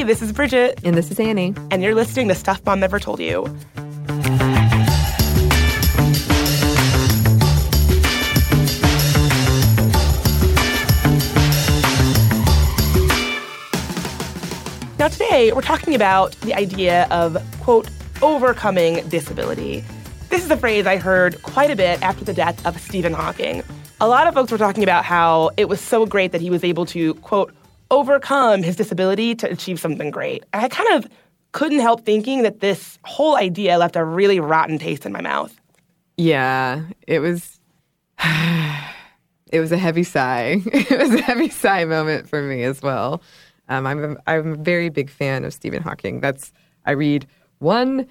Hey, this is Bridget. And this is Annie. And you're listening to Stuff Mom Never Told You. Now, today we're talking about the idea of, quote, overcoming disability. This is a phrase I heard quite a bit after the death of Stephen Hawking. A lot of folks were talking about how it was so great that he was able to, quote, overcome his disability to achieve something great. I kind of couldn't help thinking that this whole idea left a really rotten taste in my mouth. Yeah, it was. it was a heavy sigh. it was a heavy sigh moment for me as well. Um, I'm a, I'm a very big fan of Stephen Hawking. That's I read one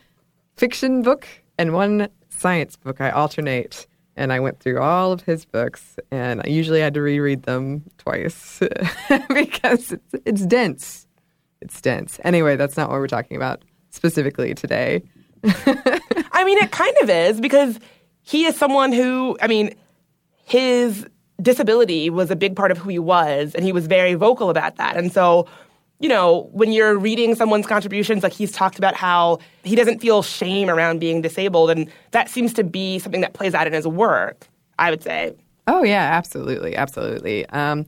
fiction book and one science book. I alternate, and I went through all of his books, and I usually had to reread them twice because it's, it's dense. It's dense. Anyway, that's not what we're talking about specifically today. I mean, it kind of is because he is someone who, I mean, his disability was a big part of who he was, and he was very vocal about that. And so, you know, when you're reading someone's contributions, like he's talked about how he doesn't feel shame around being disabled, and that seems to be something that plays out in his work, I would say. Oh, yeah, absolutely. Absolutely. Um,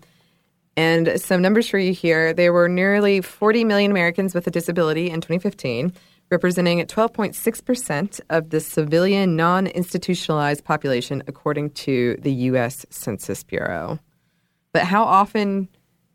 and some numbers for you here. There were nearly 40 million Americans with a disability in 2015 representing 12.6% of the civilian non institutionalized population, according to the U.S. Census Bureau. But how often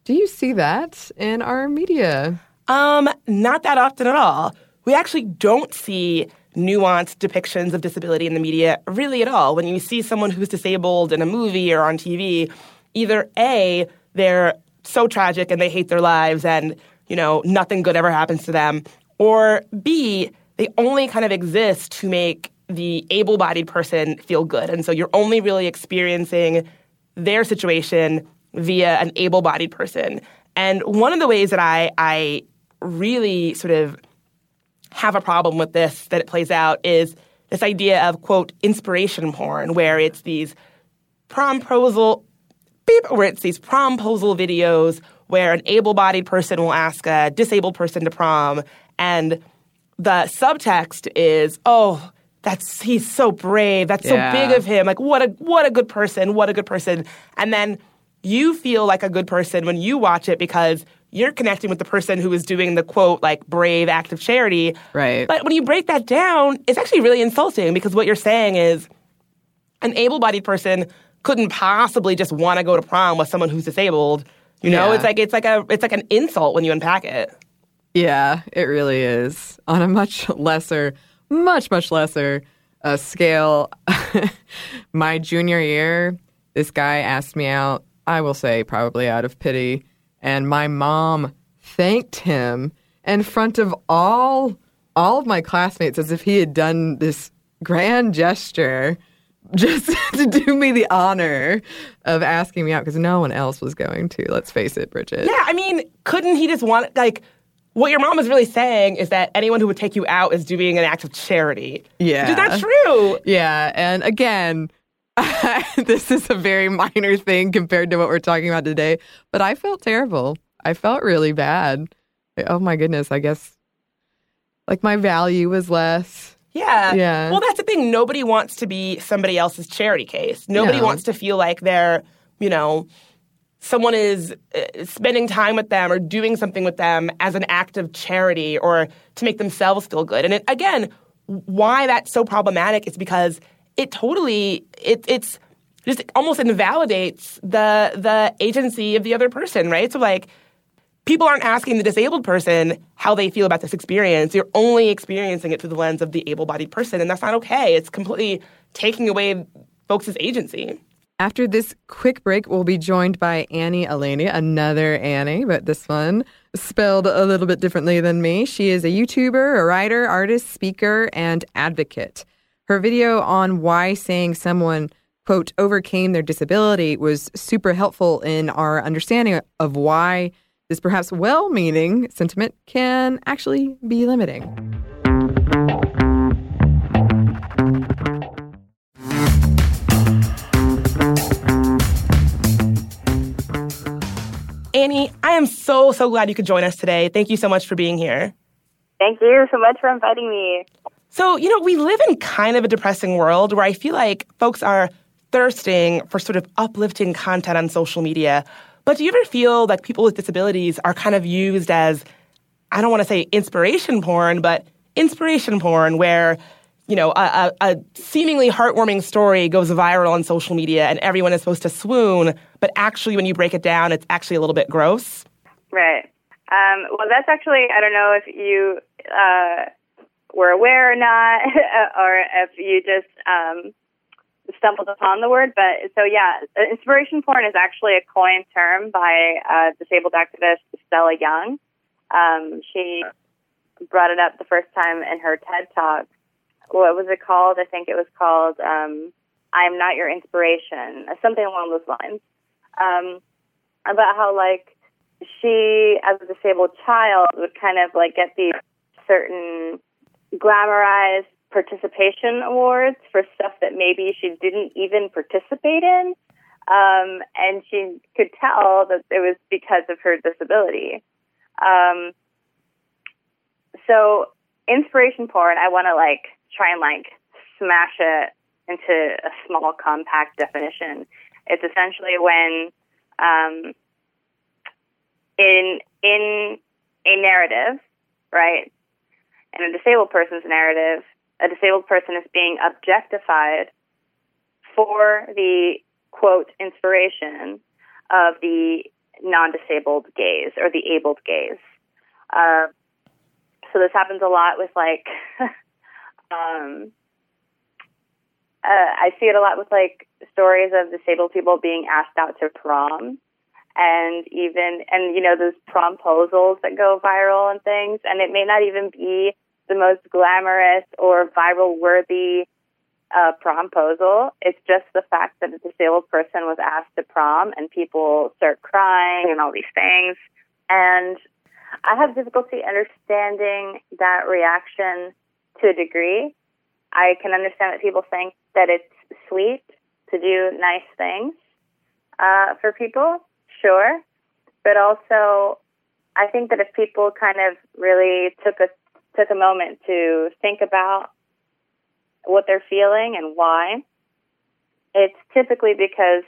do you see that in our media? Um, not that often at all. We actually don't see nuanced depictions of disability in the media really at all. When you see someone who's disabled in a movie or on TV, either A, they're so tragic and they hate their lives and, you know, nothing good ever happens to them, or B, they only kind of exist to make the able bodied person feel good. And so you're only really experiencing their situation via an able bodied person. And one of the ways that I, I really sort of have a problem with this that it plays out is this idea of, quote, inspiration porn, where it's these promposal, beep, where it's these promposal videos where an able bodied person will ask a disabled person to prom and the subtext is, oh, that's he's so brave. That's yeah. so big of him. Like what a what a good person. What a good person. And then you feel like a good person when you watch it because you're connecting with the person who is doing the quote like brave act of charity. Right. But when you break that down, it's actually really insulting because what you're saying is an able-bodied person couldn't possibly just want to go to prom with someone who's disabled. You know, yeah. it's like it's like a it's like an insult when you unpack it. Yeah, it really is. On a much lesser, much, much lesser uh, scale, my junior year, this guy asked me out, I will say probably out of pity, and my mom thanked him in front of all all of my classmates as if he had done this grand gesture just to do me the honor of asking me out because no one else was going to. Let's face it, Bridget. Yeah, I mean, couldn't he just want like what your mom is really saying is that anyone who would take you out is doing an act of charity. Yeah. Is that true? Yeah. And again, this is a very minor thing compared to what we're talking about today, but I felt terrible. I felt really bad. Oh my goodness. I guess like my value was less. Yeah. Yeah. Well, that's the thing. Nobody wants to be somebody else's charity case. Nobody no. wants to feel like they're, you know, someone is uh, spending time with them or doing something with them as an act of charity or to make themselves feel good. And it, again, why that's so problematic is because it totally it, it's just almost invalidates the the agency of the other person, right? So like people aren't asking the disabled person how they feel about this experience. You're only experiencing it through the lens of the able-bodied person, and that's not okay. It's completely taking away folks' agency. After this quick break, we'll be joined by Annie Elainey, another Annie, but this one spelled a little bit differently than me. She is a YouTuber, a writer, artist, speaker, and advocate. Her video on why saying someone, quote, overcame their disability was super helpful in our understanding of why this perhaps well meaning sentiment can actually be limiting. Annie, I am so, so glad you could join us today. Thank you so much for being here. Thank you so much for inviting me. So, you know, we live in kind of a depressing world where I feel like folks are thirsting for sort of uplifting content on social media. But do you ever feel like people with disabilities are kind of used as, I don't want to say inspiration porn, but inspiration porn where you know, a, a, seemingly heartwarming story goes viral on social media and everyone is supposed to swoon, but actually, when you break it down, it's actually a little bit gross. Right. Um, well, that's actually, I don't know if you uh, were aware or not, or if you just um, stumbled upon the word, but so yeah, inspiration porn is actually a coined term by uh, disabled activist Stella Young. Um, she brought it up the first time in her TED talk what was it called? I think it was called um, "I Am Not Your Inspiration," something along those lines. Um, about how like she, as a disabled child, would kind of like get these certain glamorized participation awards for stuff that maybe she didn't even participate in. Um, and she could tell that it was because of her disability. Um, so inspiration porn, I want to like try and like smash it into a small, compact definition. It's essentially when um, in in a narrative, right? In a disabled person's narrative, a disabled person is being objectified for the quote inspiration of the non-disabled gaze or the abled gaze. Uh, so this happens a lot with like um, uh, I see it a lot with like stories of disabled people being asked out to prom and even and you know those promposals that go viral and things and it may not even be the most glamorous or viral worthy uh, promposal. It's just the fact that a disabled person was asked to prom and people start crying and all these things. And I have difficulty understanding that reaction to a degree. I can understand that people think that it's sweet to do nice things uh, for people, sure. But also, I think that if people kind of really took a took a moment to think about what they're feeling and why, it's typically because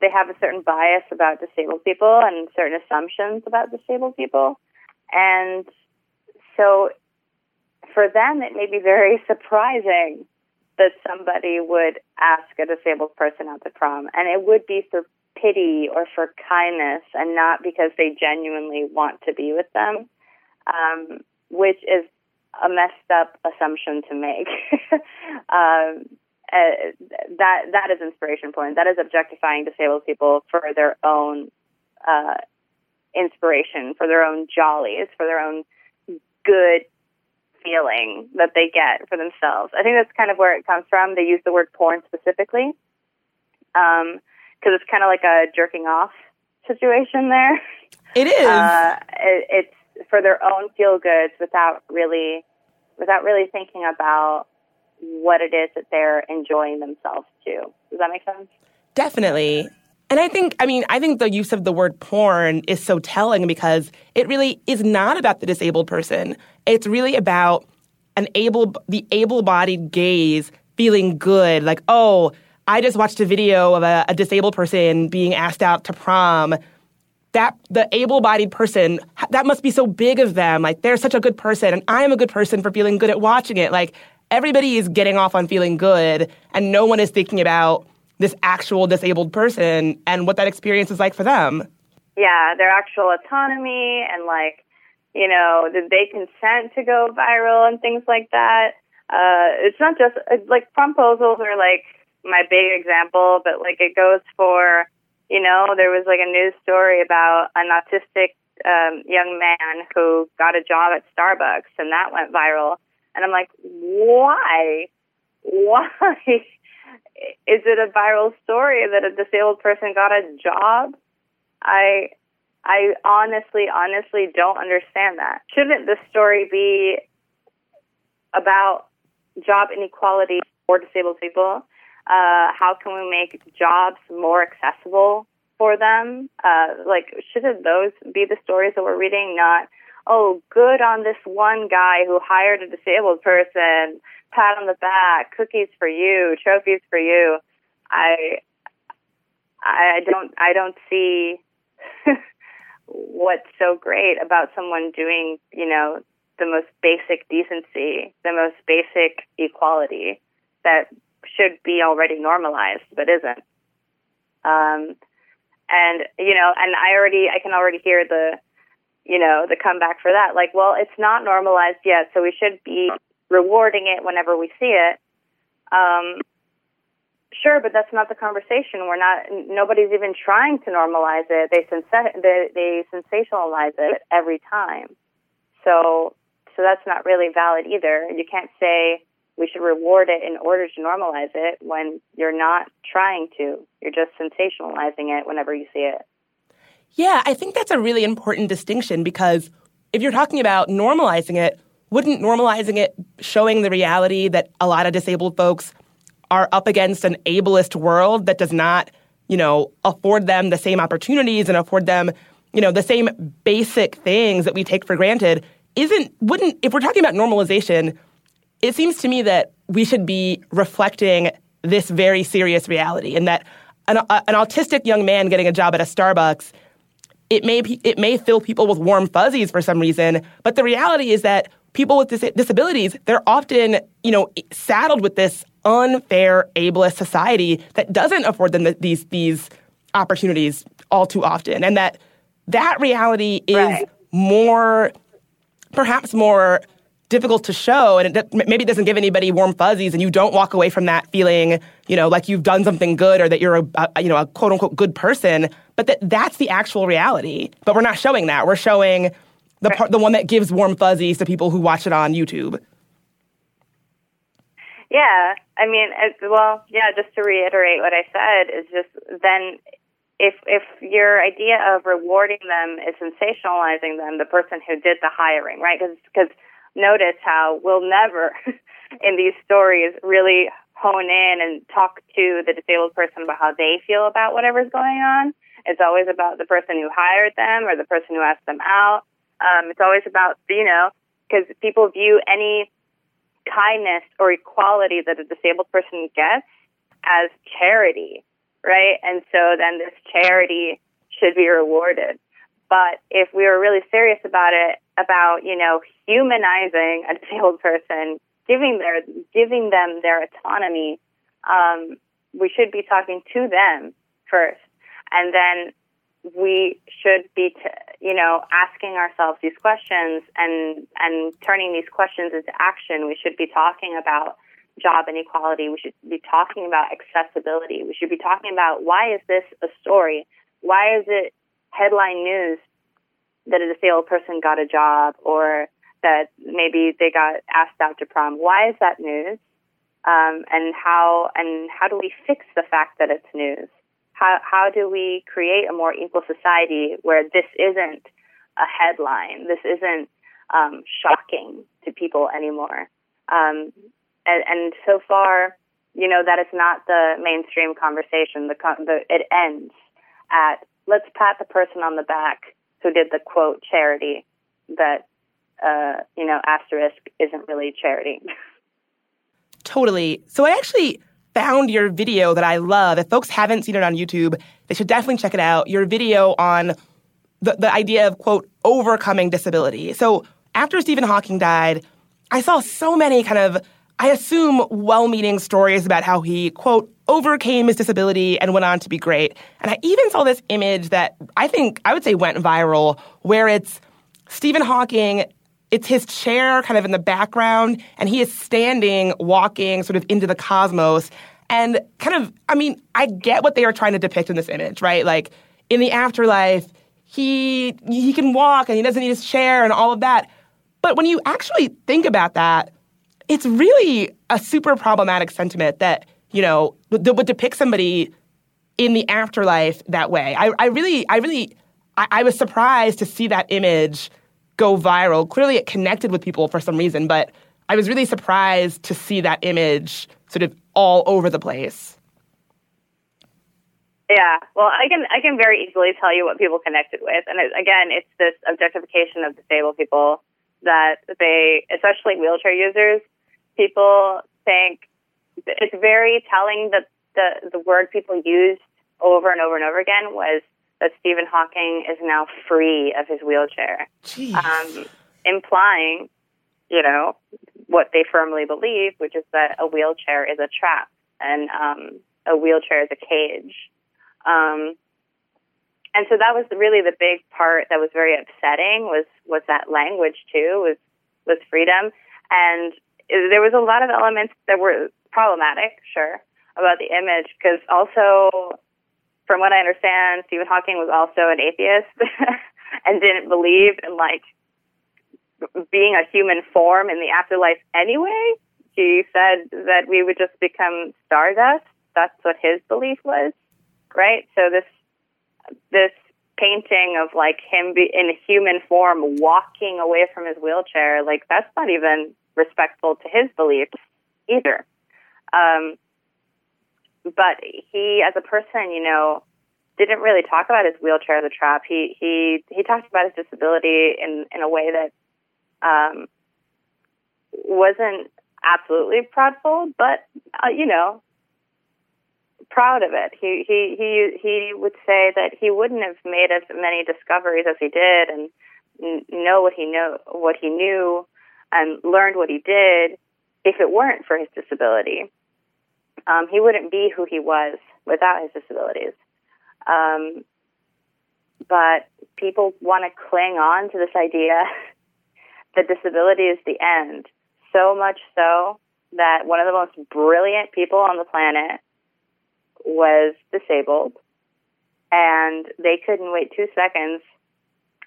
they have a certain bias about disabled people and certain assumptions about disabled people. And so for them, it may be very surprising that somebody would ask a disabled person out to prom, and it would be for pity or for kindness, and not because they genuinely want to be with them, um, which is a messed up assumption to make. um, uh, that that is inspiration porn. That is objectifying disabled people for their own uh, inspiration, for their own jollies, for their own good feeling that they get for themselves. I think that's kind of where it comes from. They use the word porn specifically because um, it's kind of like a jerking off situation there. It is. Uh, it, it's for their own feel goods without really, without really thinking about what it is that they're enjoying themselves to. Does that make sense? Definitely. And I think, I mean, I think the use of the word porn is so telling because it really is not about the disabled person. It's really about an able, the able-bodied gaze feeling good, like, oh, I just watched a video of a, a disabled person being asked out to prom. That the able-bodied person, that must be so big of them. Like they're such a good person, and I am a good person for feeling good at watching it. Like everybody is getting off on feeling good, and no one is thinking about this actual disabled person and what that experience is like for them. Yeah, their actual autonomy and like, you know, did they consent to go viral and things like that. Uh, it's not just like proposals are like my big example, but like it goes for, you know, there was like a news story about an autistic um, young man who got a job at Starbucks and that went viral. And I'm like, why? Why? is it a viral story that a disabled person got a job? I I honestly, honestly don't understand that. Shouldn't the story be about job inequality for disabled people? Uh, how can we make jobs more accessible for them? Uh, like, shouldn't those be the stories that we're reading? Not, oh, good on this one guy who hired a disabled person, pat on the back, cookies for you, trophies for you. I, I don't, I don't see what's so great about someone doing, you know, the most basic decency, the most basic equality that should be already normalized but isn't. Um, and you know, and I already, I can already hear the, you know, the comeback for that. Like, well, it's not normalized yet, so we should be rewarding it whenever we see it. Um, sure, but that's not the conversation. We're not. Nobody's even trying to normalize it. They they, they sensationalize it every time. So so that's not really valid either. You can't say we should reward it in order to normalize it when you're not trying to. You're just sensationalizing it whenever you see it. Yeah, I think that's a really important distinction because if you're talking about normalizing it, wouldn't normalizing it showing the reality that a lot of disabled folks are up against an ableist world that does not, you know, afford them the same opportunities and afford them, you know, the same basic things that we take for granted isn't wouldn't if we're talking about normalization, it seems to me that we should be reflecting this very serious reality and that an, an autistic young man getting a job at a Starbucks it may be, it may fill people with warm fuzzies for some reason, but the reality is that people with dis- disabilities they're often you know saddled with this unfair ableist society that doesn't afford them these these opportunities all too often, and that that reality is right. more perhaps more difficult to show and it, maybe it doesn't give anybody warm fuzzies and you don't walk away from that feeling you know like you've done something good or that you're a, a, you know a quote unquote good person but that that's the actual reality. But we're not showing that. We're showing the part the one that gives warm fuzzies to people who watch it on YouTube. Yeah. I mean uh, well yeah just to reiterate what i said is just then if if your idea of rewarding them is sensationalizing them, the person who did the hiring, right? Because notice how we'll never in these stories really hone in and talk to the disabled person about how they feel about whatever's going on. It's always about the person who hired them or the person who asked them out. Um, it's always about you know because people view any kindness or equality that a disabled person gets as charity right? And so then this charity should be rewarded. But if we were really serious about it, about, you know, humanizing a disabled person, giving their giving them their autonomy, um, we should be talking to them first. And then we should be, t- you know, asking ourselves these questions and and turning these questions into action. We should be talking about job inequality. We should be talking about accessibility. We should be talking about why is this a story? Why is it headline news that a disabled person got a job or that maybe they got asked out to prom? Why is that news? Um, and how and how do we fix the fact that it's news? How how do we create a more equal society where this isn't a headline? This isn't um, shocking to people anymore. Um, and, and so far, you know, that is not the mainstream conversation. The, the it ends at let's pat the person on the back who did the quote charity that uh, you know asterisk isn't really charity. totally. So I actually found your video that I love. If folks haven't seen it on YouTube, they should definitely check it out. Your video on the, the idea of quote overcoming disability. So after Stephen Hawking died, I saw so many kind of I assume well meaning stories about how he, quote, overcame his disability and went on to be great. And I even saw this image that I think I would say went viral where it's Stephen Hawking. It's his chair kind of in the background, and he is standing, walking sort of into the cosmos. And kind of, I mean, I get what they are trying to depict in this image, right? Like in the afterlife, he he can walk and he doesn't need his chair and all of that. But when you actually think about that, it's really a super problematic sentiment that, you know, would, would depict somebody in the afterlife that way. I, I really, I really, I, I was surprised to see that image go viral. Clearly, it connected with people for some reason, but I was really surprised to see that image sort of all over the place. Yeah, well, I can I can very easily tell you what people connected with, and it, again, it's this objectification of disabled people that they, especially wheelchair users, people think it's very telling that the the word people used over and over and over again was that Stephen Hawking is now free of his wheelchair, um, implying, you know, what they firmly believe, which is that a wheelchair is a trap and um, a wheelchair is a cage. Um, and so that was really the big part that was very upsetting was was that language too was was freedom and there was a lot of elements that were problematic sure about the image because also from what I understand Stephen Hawking was also an atheist and didn't believe in like being a human form in the afterlife anyway. He said that we would just become stardust. That's what his belief was right? So this this painting of like him be in human form walking away from his wheelchair, like that's not even respectful to his beliefs either. Um, but he, as a person, you know, didn't really talk about his wheelchair as a trap. He he he talked about his disability in in a way that um, wasn't absolutely proudful, but uh, you know, proud of it. He he he he would say that he wouldn't have made as many discoveries as he did and know what he know what he knew and learned what he did if it weren't for his disability. Um, he wouldn't be who he was without his disabilities. Um, but people want to cling on to this idea that disability is the end. So much so that one of the most brilliant people on the planet was disabled, and they couldn't wait two seconds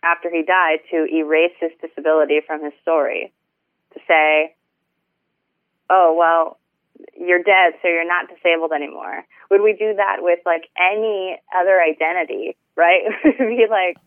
after he died to erase his disability from his story. To say, oh, well, you're dead, so you're not disabled anymore. Would we do that with like any other identity, right? Be like,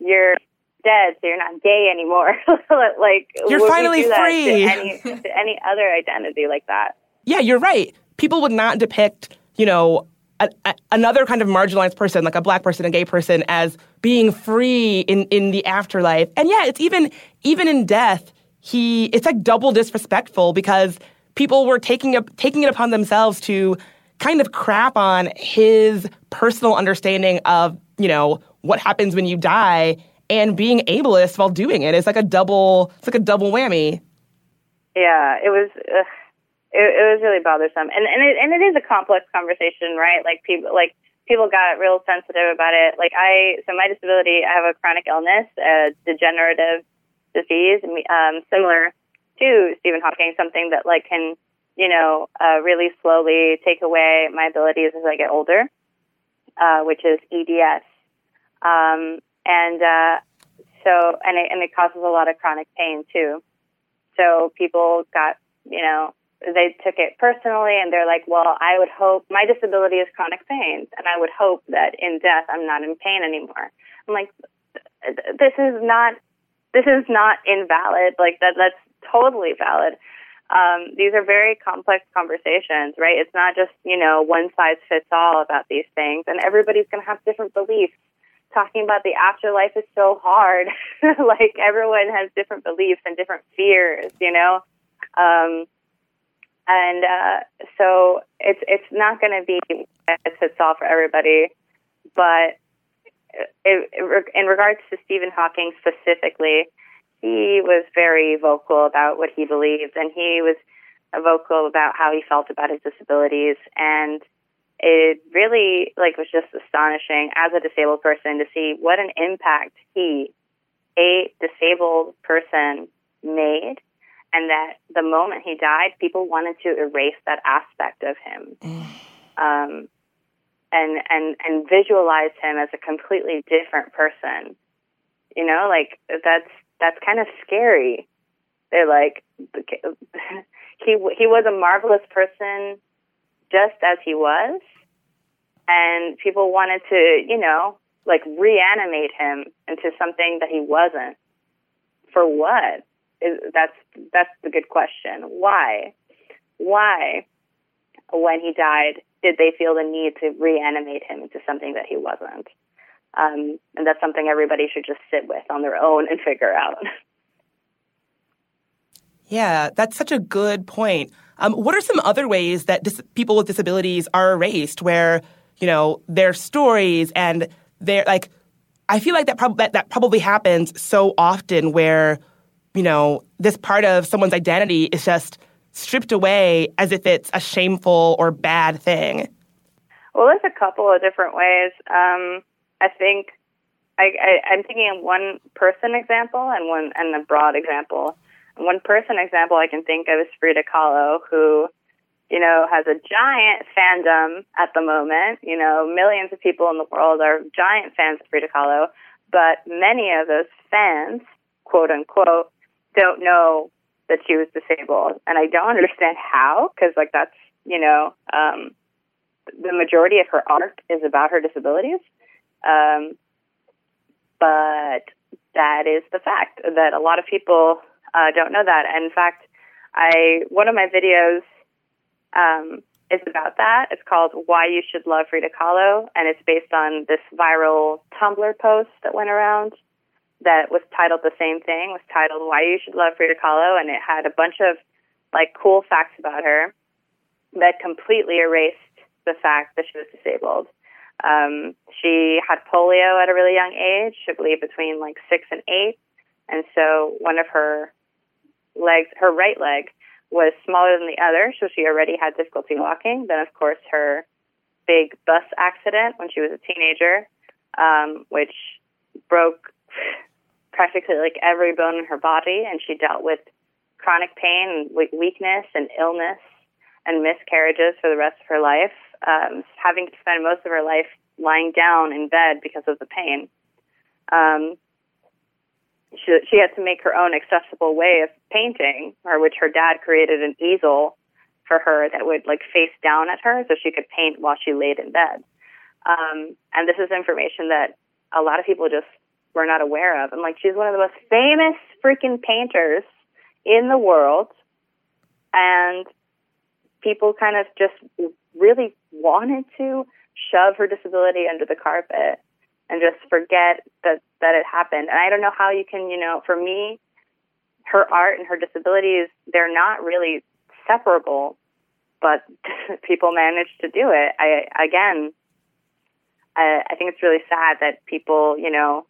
you're dead, so you're not gay anymore. like, you're finally free. To any, to any other identity like that? Yeah, you're right. People would not depict you know, a, a, another kind of marginalized person, like a black person, a gay person, as being free in, in the afterlife. And yeah, it's even even in death, he it's like double disrespectful because people were taking up taking it upon themselves to kind of crap on his personal understanding of, you know, what happens when you die and being ableist while doing it. It's like a double it's like a double whammy. Yeah, it was uh, it, it was really bothersome, and and it, and it is a complex conversation, right? Like people like people got real sensitive about it. Like I, so my disability, I have a chronic illness, a degenerative disease, um, similar to Stephen Hawking, something that like can, you know, uh, really slowly take away my abilities as I get older, uh, which is EDS. Um, and, uh, so, and it, and it causes a lot of chronic pain too. So people got, you know, they took it personally and they're like, well, I would hope my disability is chronic pain and I would hope that in death I'm not in pain anymore. I'm like, this is not, this is not invalid. Like that, that's totally valid. Um, these are very complex conversations, right? It's not just, you know, one size fits all about these things and everybody's going to have different beliefs. Talking about the afterlife is so hard. like everyone has different beliefs and different fears, you know? Um, and uh, so it's it's not going to be fits all for everybody, but in regards to Stephen Hawking specifically, he was very vocal about what he believed, and he was vocal about how he felt about his disabilities, and it really like was just astonishing as a disabled person to see what an impact he, a disabled person, made and that the moment he died, people wanted to erase that aspect of him, um, and and and visualize him as a completely different person. You know, like that's that's kind of scary. They're like he he was a marvelous person, just as he was, and people wanted to, you know, like reanimate him into something that he wasn't. For what? Is, that's that's the good question. Why? Why, when he died, did they feel the need to reanimate him into something that he wasn't? Um, and that's something everybody should just sit with on their own and figure out. Yeah, that's such a good point. Um, what are some other ways that dis- people with disabilities are erased where, you know, their stories and their, like, I feel like that, prob- that, that probably happens so often where, you know, this part of someone's identity is just stripped away as if it's a shameful or bad thing. Well, there's a couple of different ways. Um, I think I, I, I'm thinking of one person example and one and a broad example. One person example I can think of is Frida Kahlo, who, you know, has a giant fandom at the moment. You know, millions of people in the world are giant fans of Frida Kahlo, but many of those fans, quote unquote, don't know that she was disabled. And I don't understand how, because, like, that's, you know, um, the majority of her art is about her disabilities. Um, but that is the fact that a lot of people uh, don't know that. And in fact, I one of my videos um, is about that. It's called "Why You Should Love Frida Kahlo," and it's based on this viral Tumblr post that went around that was titled the same thing. Was titled "Why You Should Love Frida Kahlo," and it had a bunch of like cool facts about her that completely erased the fact that she was disabled. Um, she had polio at a really young age, I believe between like six and eight. And so one of her legs, her right leg, was smaller than the other, so she already had difficulty walking. Then, of course, her big bus accident when she was a teenager, um, which broke practically like every bone in her body, and she dealt with chronic pain, weakness, and illness, and miscarriages for the rest of her life, um, having to spend most of her life lying down in bed because of the pain. Um, she, she had to make her own accessible way of painting, or which her dad created an easel for her that would like face down at her so she could paint while she laid in bed. Um, and this is information that a lot of people just were not aware of. And like she's one of the most famous freaking painters in the world. And people kind of just really wanted to shove her disability under the carpet and just forget that that it happened. And I don't know how you can, you know, for me, her art and her disabilities, they're not really separable, but people managed to do it. I again, I, I think it's really sad that people, you know,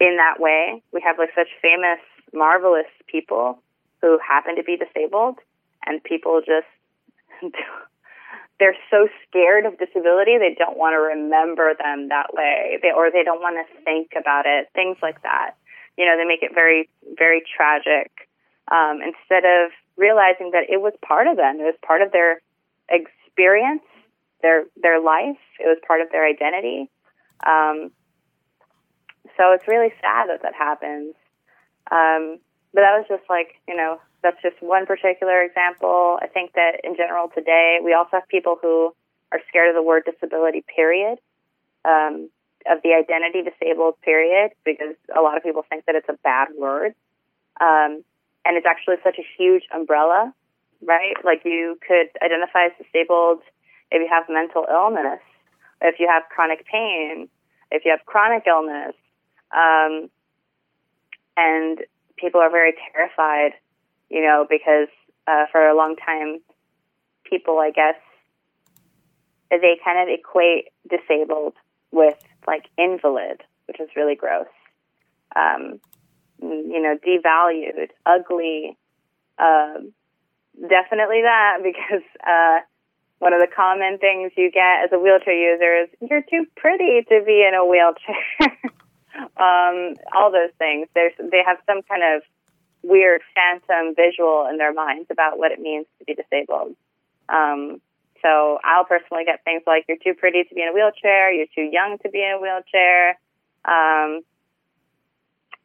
in that way, we have like such famous, marvelous people who happen to be disabled, and people just they're so scared of disability they don't want to remember them that way. They or they don't want to think about it things like that. You know they make it very very tragic. Um, instead of realizing that it was part of them it was part of their experience their their life it was part of their identity. Um, so it's really sad that that happens um, but that was just like you know that's just one particular example. I think that in general today, we also have people who are scared of the word disability, period, um, of the identity disabled, period, because a lot of people think that it's a bad word. Um, and it's actually such a huge umbrella, right? Like you could identify as disabled if you have mental illness, if you have chronic pain, if you have chronic illness. Um, and people are very terrified you know, because uh, for a long time, people, I guess, they kind of equate disabled with like invalid, which is really gross. Um, you know, devalued, ugly. Um, definitely that because uh, one of the common things you get as a wheelchair user is you're too pretty to be in a wheelchair. um, all those things. There's they have some kind of weird phantom visual in their minds about what it means to be disabled. Um, so I'll personally get things like you're too pretty to be in a wheelchair, you're too young to be in a wheelchair. Um,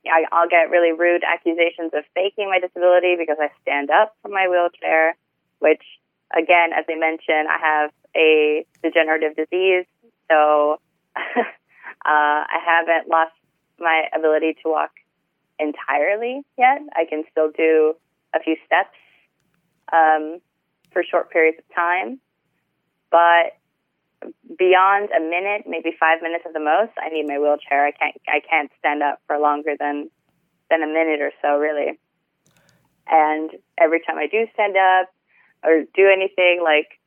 I, I'll get really rude accusations of faking my disability because I stand up from my wheelchair, which, again, as I mentioned, I have a degenerative disease, so uh, I haven't lost my ability to walk entirely yet. I can still do a few steps um, for short periods of time. but beyond a minute, maybe five minutes at the most, I need my wheelchair. I can't I can't stand up for longer than than a minute or so, really. And every time I do stand up or do anything like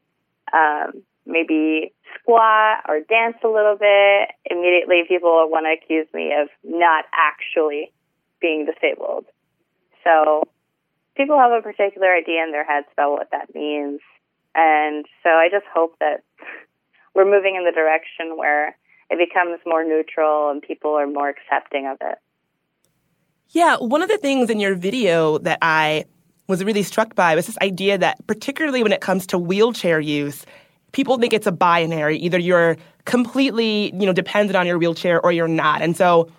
um, maybe squat or dance a little bit, immediately people want to accuse me of not actually being disabled. So people have a particular idea in their heads about what that means. And so I just hope that we're moving in the direction where it becomes more neutral and people are more accepting of it. Yeah, one of the things in your video that I was really struck by was this idea that, particularly when it comes to wheelchair use, people think it's a binary. Either you're completely, you know, dependent on your wheelchair or you're not. And so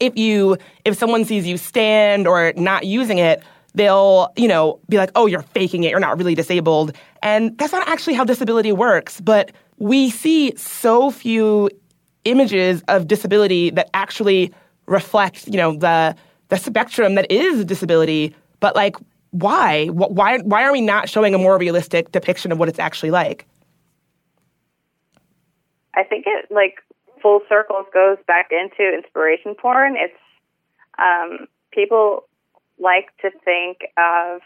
if you if someone sees you stand or not using it, they'll, you know, be like, "Oh, you're faking it. You're not really disabled." And that's not actually how disability works, but we see so few images of disability that actually reflect, you know, the the spectrum that is disability. But like, why? Why? Why are we not showing a more realistic depiction of what it's actually like? I think it like full circles goes back into inspiration porn. It's um, people like to think of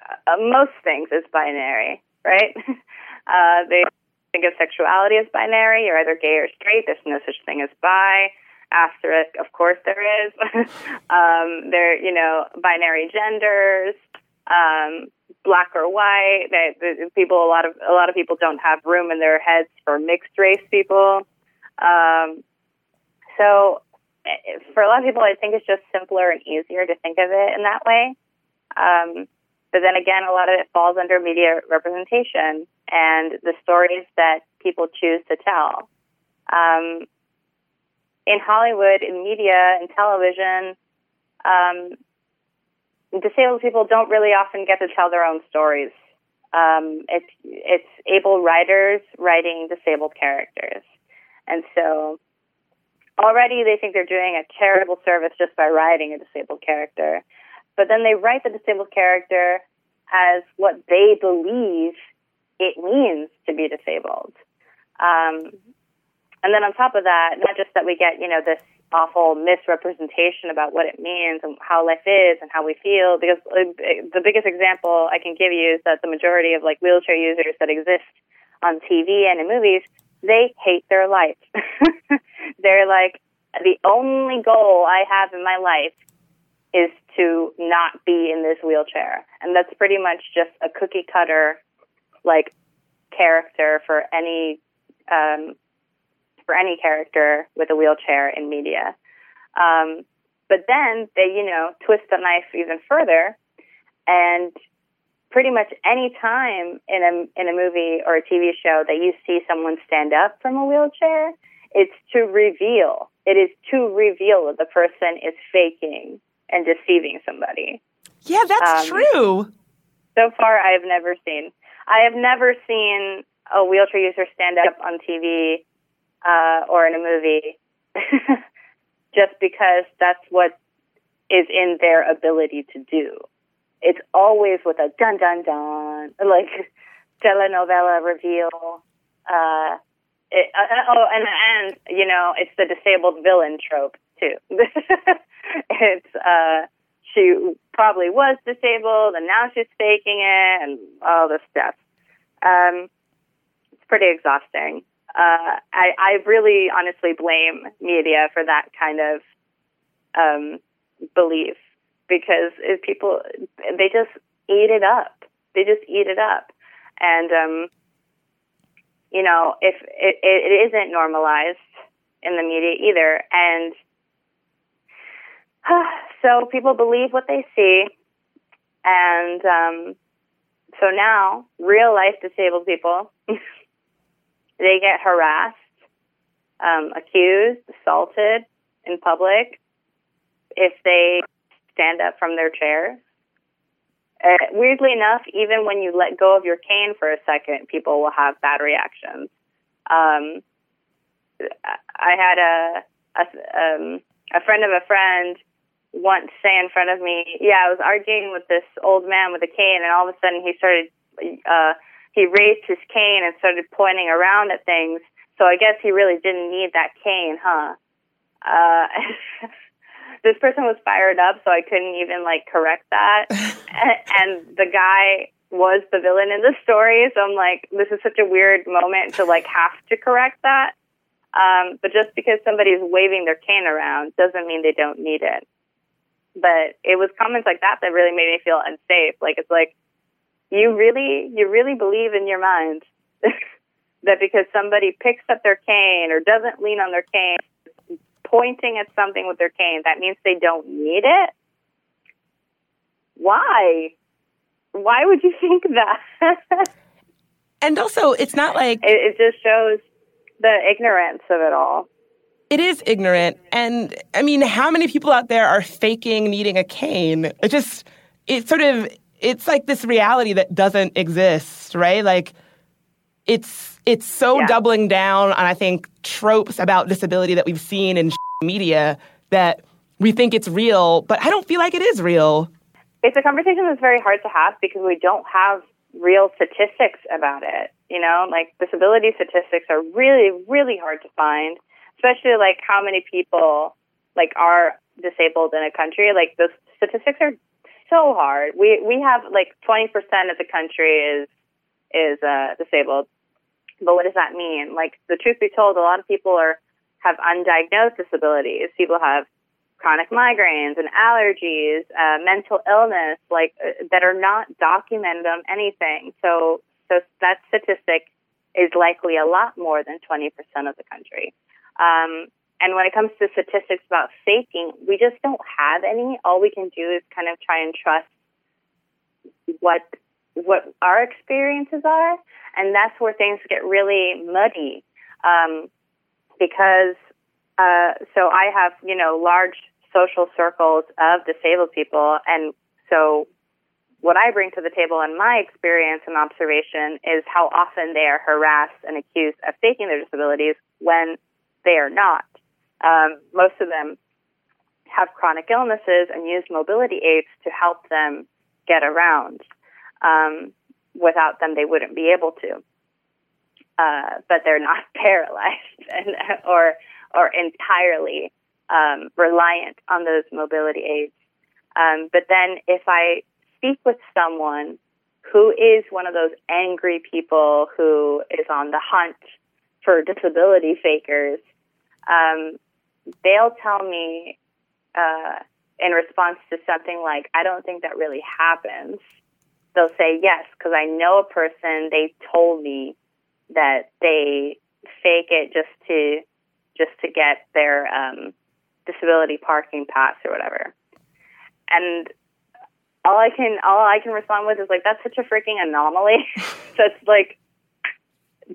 uh, most things as binary, right? uh, they think of sexuality as binary. You're either gay or straight. There's no such thing as bi. Asterisk, of course there is. um, there, you know, binary genders, um, black or white. The, people, a lot of a lot of people don't have room in their heads for mixed race people. Um, so, eh, for a lot of people, I think it's just simpler and easier to think of it in that way. Um, but then again, a lot of it falls under media representation and the stories that people choose to tell. Um, in Hollywood, in media, in television, um, disabled people don't really often get to tell their own stories. Um, it's it's able writers writing disabled characters, and so already they think they're doing a charitable service just by writing a disabled character. But then they write the disabled character as what they believe it means to be disabled. Um, and then on top of that, not just that we get, you know, this awful misrepresentation about what it means and how life is and how we feel, because uh, the biggest example I can give you is that the majority of like wheelchair users that exist on TV and in movies, they hate their life. They're like, the only goal I have in my life is to not be in this wheelchair. And that's pretty much just a cookie cutter, like, character for any, um, for any character with a wheelchair in media. Um, but then they, you know, twist the knife even further and pretty much any time in a in a movie or a TV show that you see someone stand up from a wheelchair, it's to reveal. It is to reveal that the person is faking and deceiving somebody. Yeah, that's um, true. So far, I have never seen. I have never seen a wheelchair user stand up on TV uh, or in a movie just because that's what is in their ability to do. It's always with a dun dun dun, like telenovela reveal. Uh, it, uh, uh, oh, and and you know, it's the disabled villain trope too. it's uh, she probably was disabled and now she's faking it and all this stuff. Um, it's pretty exhausting. Uh, I, I really honestly blame media for that kind of um, belief because if people they just eat it up. They just eat it up, and um, you know if it, it isn't normalized in the media either, and so people believe what they see, and um, so now real life disabled people they get harassed, um, accused, assaulted in public if they stand up from their chairs. Uh, weirdly enough, even when you let go of your cane for a second, people will have bad reactions. Um, I had a a, um, a friend of a friend once say in front of me, yeah, I was arguing with this old man with a cane, and all of a sudden he started uh, he raised his cane and started pointing around at things. So I guess he really didn't need that cane, huh? Uh, this person was fired up, so I couldn't even like correct that. and the guy was the villain in the story, so I'm like, this is such a weird moment to like have to correct that. Um, but just because somebody's waving their cane around doesn't mean they don't need it. But it was comments like that that really made me feel unsafe. Like it's like you really, you really believe in your mind that because somebody picks up their cane or doesn't lean on their cane, pointing at something with their cane, that means they don't need it. Why? Why would you think that? and also, it's not like it, it just shows the ignorance of it all. It is ignorant. And I mean, how many people out there are faking needing a cane? It just, it sort of, it's like this reality that doesn't exist, right? Like, it's it's so yeah. doubling down on I think tropes about disability that we've seen in media that we think it's real, but I don't feel like it is real. It's a conversation that's very hard to have because we don't have real statistics about it. You know, like disability statistics are really, really hard to find, especially like how many people like are disabled in a country. Like those statistics are so hard. We we have like twenty percent of the country is is uh, disabled, but what does that mean? Like the truth be told, a lot of people are have undiagnosed disabilities. People have chronic migraines and allergies, uh, mental illness, like uh, that are not documented on anything. So, so that statistic is likely a lot more than 20% of the country. Um, and when it comes to statistics about faking, we just don't have any. All we can do is kind of try and trust what what our experiences are, and that's where things get really muddy. Um, because uh, so I have you know large social circles of disabled people. And so what I bring to the table in my experience and observation is how often they are harassed and accused of faking their disabilities when they are not. Um, most of them have chronic illnesses and use mobility aids to help them get around. Um, without them, they wouldn't be able to. Uh, but they're not paralyzed and, or or entirely um, reliant on those mobility aids. Um, but then if I speak with someone who is one of those angry people who is on the hunt for disability fakers, um, they'll tell me uh, in response to something like, I don't think that really happens. They'll say, yes, because I know a person, they told me that they fake it just to just to get their um, disability parking pass or whatever. And all I can all I can respond with is like that's such a freaking anomaly. That's like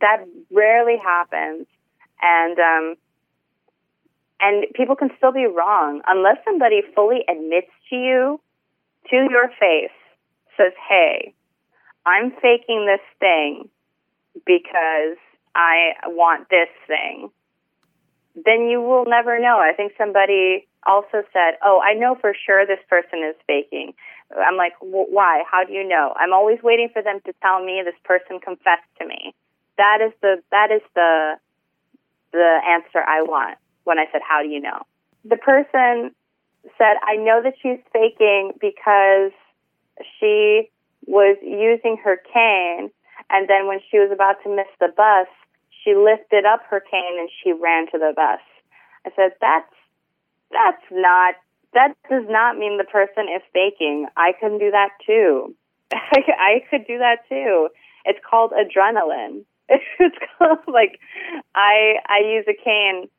that rarely happens, and um, and people can still be wrong unless somebody fully admits to you, to your face, says, "Hey, I'm faking this thing because I want this thing." then you will never know. I think somebody also said, "Oh, I know for sure this person is faking." I'm like, "Why? How do you know?" I'm always waiting for them to tell me this person confessed to me. That is the that is the the answer I want when I said, "How do you know?" The person said, "I know that she's faking because she was using her cane and then when she was about to miss the bus, she lifted up her cane and she ran to the bus. I said, that's, that's not, that does not mean the person is faking. I can do that too. I could do that too. It's called adrenaline. It's called like, I, I use a cane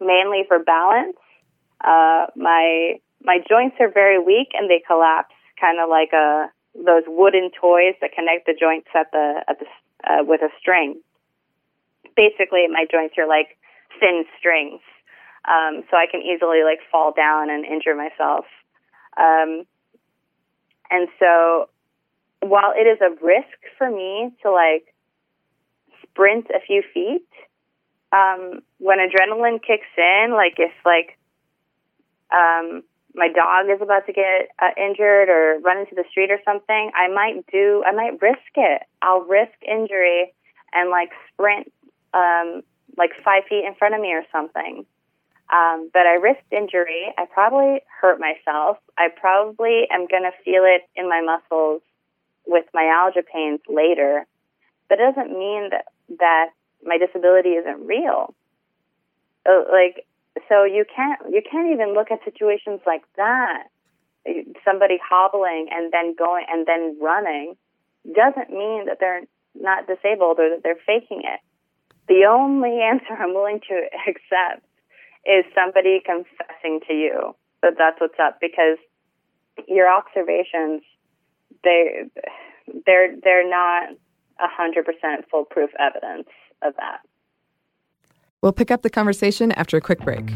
mainly for balance. Uh, my, my joints are very weak and they collapse kind of like a, those wooden toys that connect the joints at the, at the, uh, with a string basically my joints are like thin strings. Um, so I can easily like fall down and injure myself. Um, and so while it is a risk for me to like sprint a few feet, um, when adrenaline kicks in, like if like, um, my dog is about to get uh, injured or run into the street or something, I might do, I might risk it. I'll risk injury and like sprint um, like five feet in front of me or something. Um, but I risked injury. I probably hurt myself. I probably am going to feel it in my muscles with myalgia pains later. But it doesn't mean that, that my disability isn't real. Like, so you can't, you can't even look at situations like that. Somebody hobbling and then going and then running doesn't mean that they're not disabled or that they're faking it. The only answer I'm willing to accept is somebody confessing to you that that's what's up because your observations they they're they're not a hundred percent foolproof evidence of that. We'll pick up the conversation after a quick break.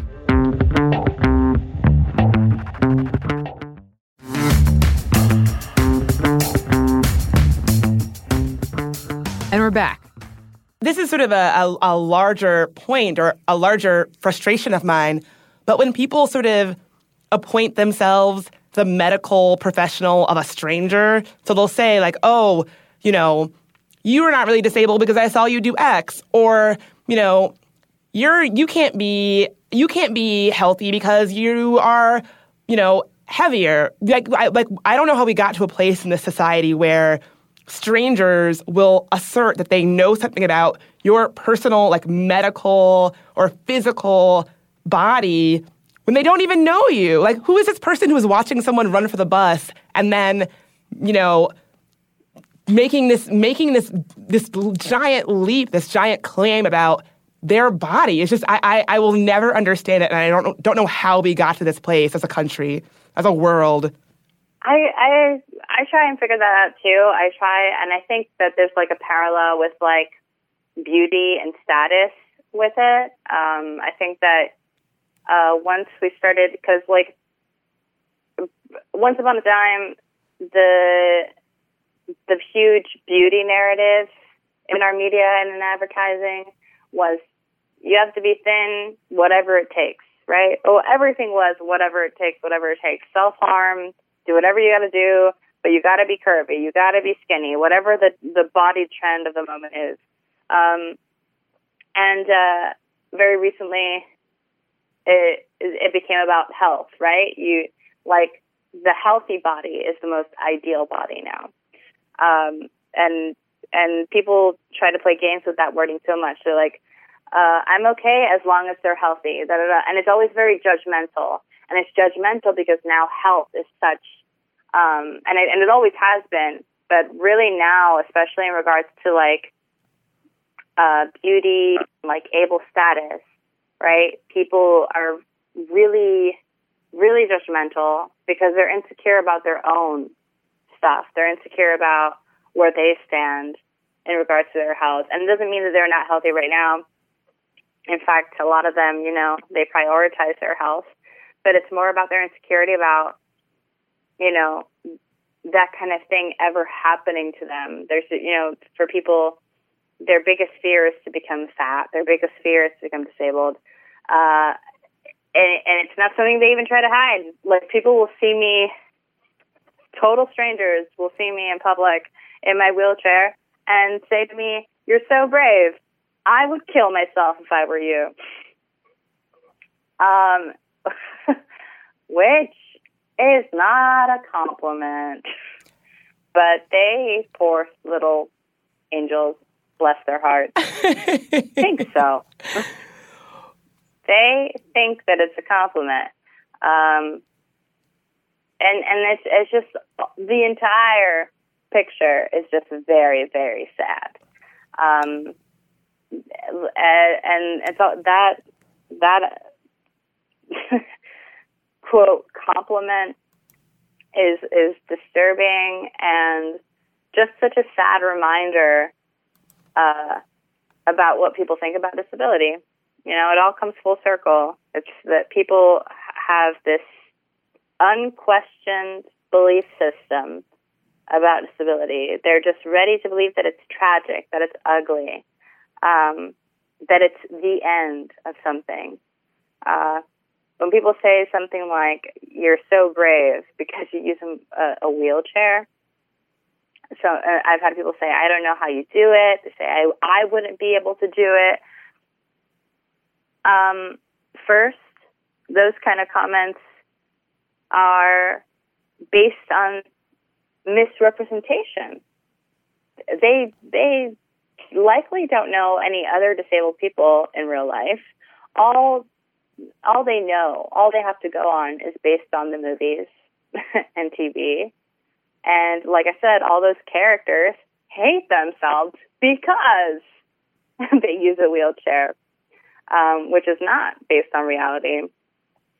And we're back. This is sort of a, a, a larger point or a larger frustration of mine. But when people sort of appoint themselves the medical professional of a stranger, so they'll say, like, oh, you know, you are not really disabled because I saw you do X, or, you know, you're you can't be you can't be healthy because you are, you know, heavier. Like I, like I don't know how we got to a place in this society where strangers will assert that they know something about your personal, like medical or physical body when they don't even know you. Like, who is this person who is watching someone run for the bus and then, you know, making this making this this giant leap, this giant claim about their body? It's just I, I, I will never understand it, and I don't don't know how we got to this place as a country, as a world. I I I try and figure that out too. I try, and I think that there's like a parallel with like beauty and status with it. Um, I think that uh, once we started, because like once upon a time, the the huge beauty narrative in our media and in advertising was you have to be thin, whatever it takes, right? Oh, everything was whatever it takes, whatever it takes. Self harm, do whatever you got to do, but you got to be curvy, you got to be skinny, whatever the the body trend of the moment is. Um, and uh, very recently, it it became about health, right? You like the healthy body is the most ideal body now, um, and and people try to play games with that wording so much. They're like, uh, "I'm okay as long as they're healthy," da, da, da. and it's always very judgmental, and it's judgmental because now health is such, um, and it, and it always has been, but really now, especially in regards to like uh, beauty, like able status, right? People are really, really judgmental because they're insecure about their own stuff. They're insecure about where they stand in regards to their health. And it doesn't mean that they're not healthy right now. In fact, a lot of them, you know, they prioritize their health, but it's more about their insecurity about, you know, that kind of thing ever happening to them. There's, you know, for people their biggest fear is to become fat. Their biggest fear is to become disabled. Uh, and, and it's not something they even try to hide. Like people will see me, total strangers will see me in public in my wheelchair and say to me, "You're so brave. I would kill myself if I were you." Um, which is not a compliment, but they poor little angels bless their hearts, think so. they think that it's a compliment. Um, and and it's it's just the entire picture is just very very sad. Um, and and so that that quote compliment is is disturbing and just such a sad reminder uh, about what people think about disability. You know, it all comes full circle. It's that people have this unquestioned belief system about disability. They're just ready to believe that it's tragic, that it's ugly, um, that it's the end of something. Uh, when people say something like "you're so brave because you use a, a wheelchair," so uh, I've had people say, "I don't know how you do it." They say, "I I wouldn't be able to do it." Um, first, those kind of comments are based on misrepresentation. They they likely don't know any other disabled people in real life. All all they know, all they have to go on is based on the movies and TV. And like I said, all those characters hate themselves because they use a wheelchair, um, which is not based on reality.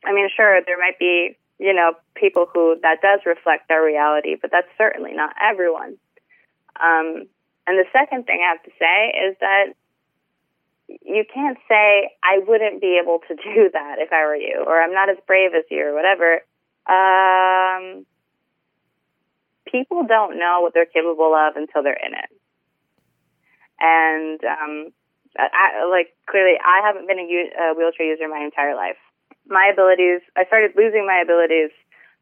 I mean, sure, there might be, you know, people who that does reflect their reality, but that's certainly not everyone. Um, and the second thing I have to say is that you can't say I wouldn't be able to do that if I were you, or I'm not as brave as you, or whatever. Um, people don't know what they're capable of until they're in it. And um, I, like clearly, I haven't been a, a wheelchair user my entire life. My abilities, I started losing my abilities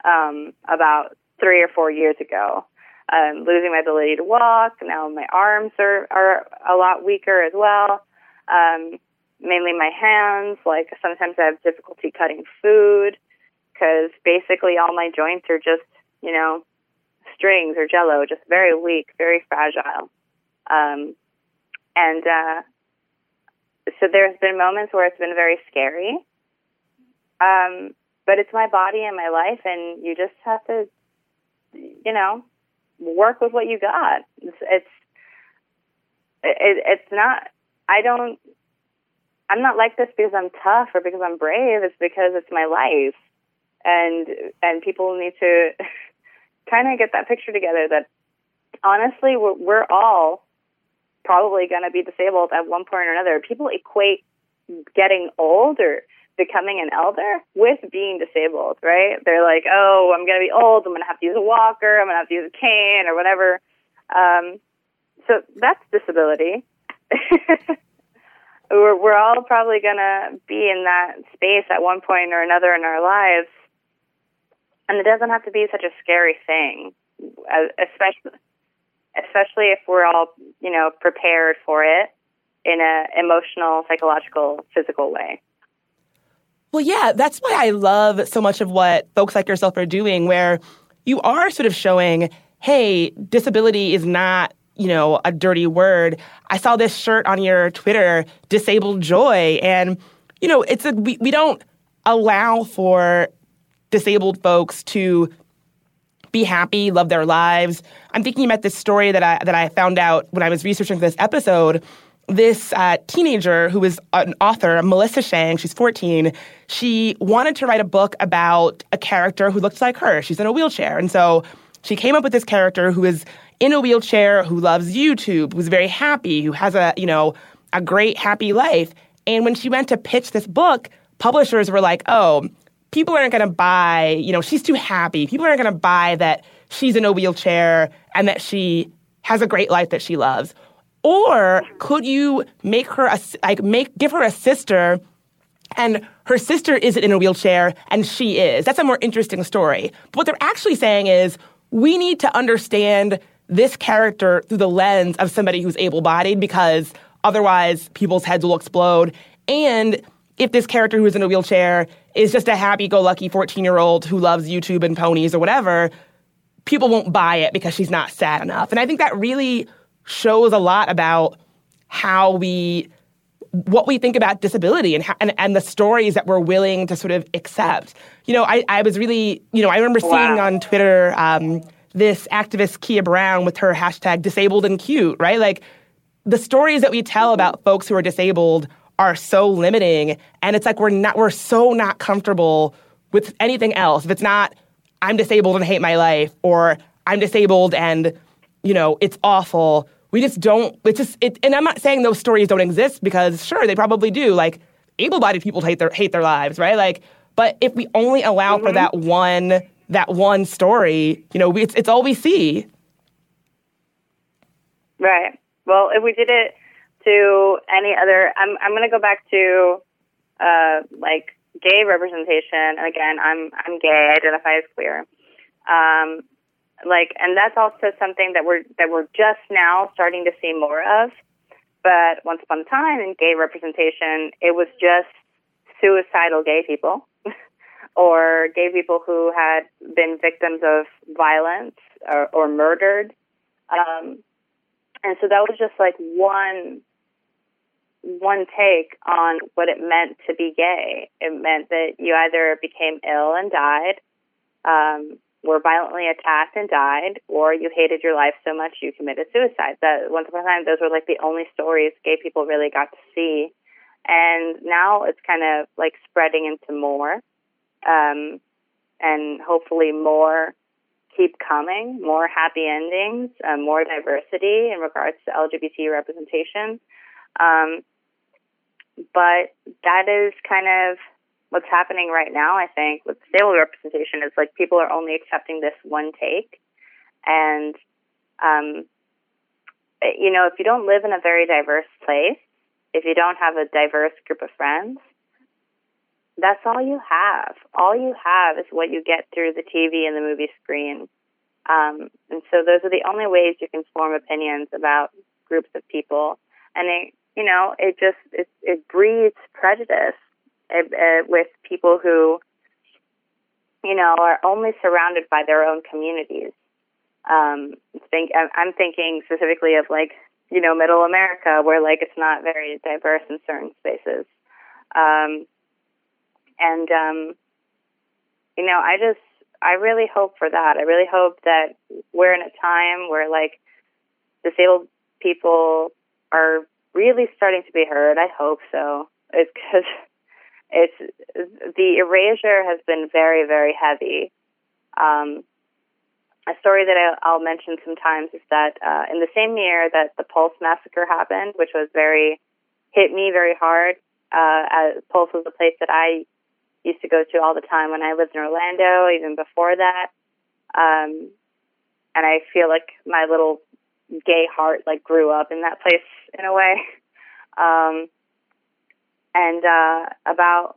um, about three or four years ago. Um, losing my ability to walk. Now my arms are are a lot weaker as well um, mainly my hands. Like sometimes I have difficulty cutting food because basically all my joints are just, you know, strings or jello, just very weak, very fragile. Um, and uh, so there's been moments where it's been very scary. Um, but it's my body and my life, and you just have to, you know, work with what you got. It's it's it, it's not I don't. I'm not like this because I'm tough or because I'm brave. It's because it's my life, and and people need to kind of get that picture together. That honestly, we're, we're all probably going to be disabled at one point or another. People equate getting old or becoming an elder with being disabled, right? They're like, oh, I'm going to be old. I'm going to have to use a walker. I'm going to have to use a cane or whatever. Um, so that's disability. we're, we're all probably going to be in that space at one point or another in our lives. And it doesn't have to be such a scary thing, especially especially if we're all, you know, prepared for it in a emotional, psychological, physical way. Well, yeah, that's why I love so much of what folks like yourself are doing, where you are sort of showing, hey, disability is not you know, a dirty word. I saw this shirt on your Twitter, disabled joy. And, you know, it's a, we, we don't allow for disabled folks to be happy, love their lives. I'm thinking about this story that I, that I found out when I was researching this episode. This uh, teenager who is an author, Melissa Shang, she's 14, she wanted to write a book about a character who looks like her. She's in a wheelchair. And so she came up with this character who is in a wheelchair, who loves YouTube, who's very happy, who has a, you know, a great happy life. And when she went to pitch this book, publishers were like, "Oh, people aren't going to buy, you know, she's too happy. People aren't going to buy that she's in a wheelchair and that she has a great life that she loves." Or could you make her a, like make give her a sister and her sister isn't in a wheelchair and she is. That's a more interesting story. But what they're actually saying is we need to understand this character through the lens of somebody who's able bodied because otherwise people's heads will explode. And if this character who's in a wheelchair is just a happy go lucky 14 year old who loves YouTube and ponies or whatever, people won't buy it because she's not sad enough. And I think that really shows a lot about how we what we think about disability and, how, and and the stories that we're willing to sort of accept. You know, I, I was really, you know, I remember wow. seeing on Twitter um, this activist Keah Brown with her hashtag disabled and cute, right? Like the stories that we tell about folks who are disabled are so limiting and it's like we're not we're so not comfortable with anything else. If it's not I'm disabled and hate my life or I'm disabled and you know, it's awful. We just don't it's just it and I'm not saying those stories don't exist because sure they probably do. Like able-bodied people hate their hate their lives, right? Like but if we only allow mm-hmm. for that one that one story, you know, it's it's all we see. Right. Well, if we did it to any other, I'm I'm going to go back to uh, like gay representation. And again, I'm I'm gay, I identify as queer. Um, like, and that's also something that we're that we're just now starting to see more of. But once upon a time in gay representation, it was just suicidal gay people or gay people who had been victims of violence or, or murdered. Um, and so that was just like one one take on what it meant to be gay. It meant that you either became ill and died, um, were violently attacked and died, or you hated your life so much you committed suicide. That once upon a time, those were like the only stories gay people really got to see. And now it's kind of like spreading into more, um, and hopefully more keep coming, more happy endings, uh, more diversity in regards to LGBT representation. Um, but that is kind of what's happening right now, I think, with stable representation is like people are only accepting this one take. And, um, you know, if you don't live in a very diverse place, if you don't have a diverse group of friends, that's all you have. All you have is what you get through the TV and the movie screen. Um, and so those are the only ways you can form opinions about groups of people. And it, you know, it just, it, it breeds prejudice uh, with people who, you know, are only surrounded by their own communities. Um, think I'm thinking specifically of like, you know, Middle America, where like it's not very diverse in certain spaces. Um, and um, you know, I just, I really hope for that. I really hope that we're in a time where like disabled people are really starting to be heard. I hope so. It's because it's the erasure has been very, very heavy. Um, a story that I, will mention sometimes is that uh, in the same year that the Pulse massacre happened, which was very hit me very hard. Uh, Pulse was a place that I used to go to all the time when I lived in Orlando, even before that. Um, and I feel like my little gay heart like grew up in that place in a way. Um, and uh, about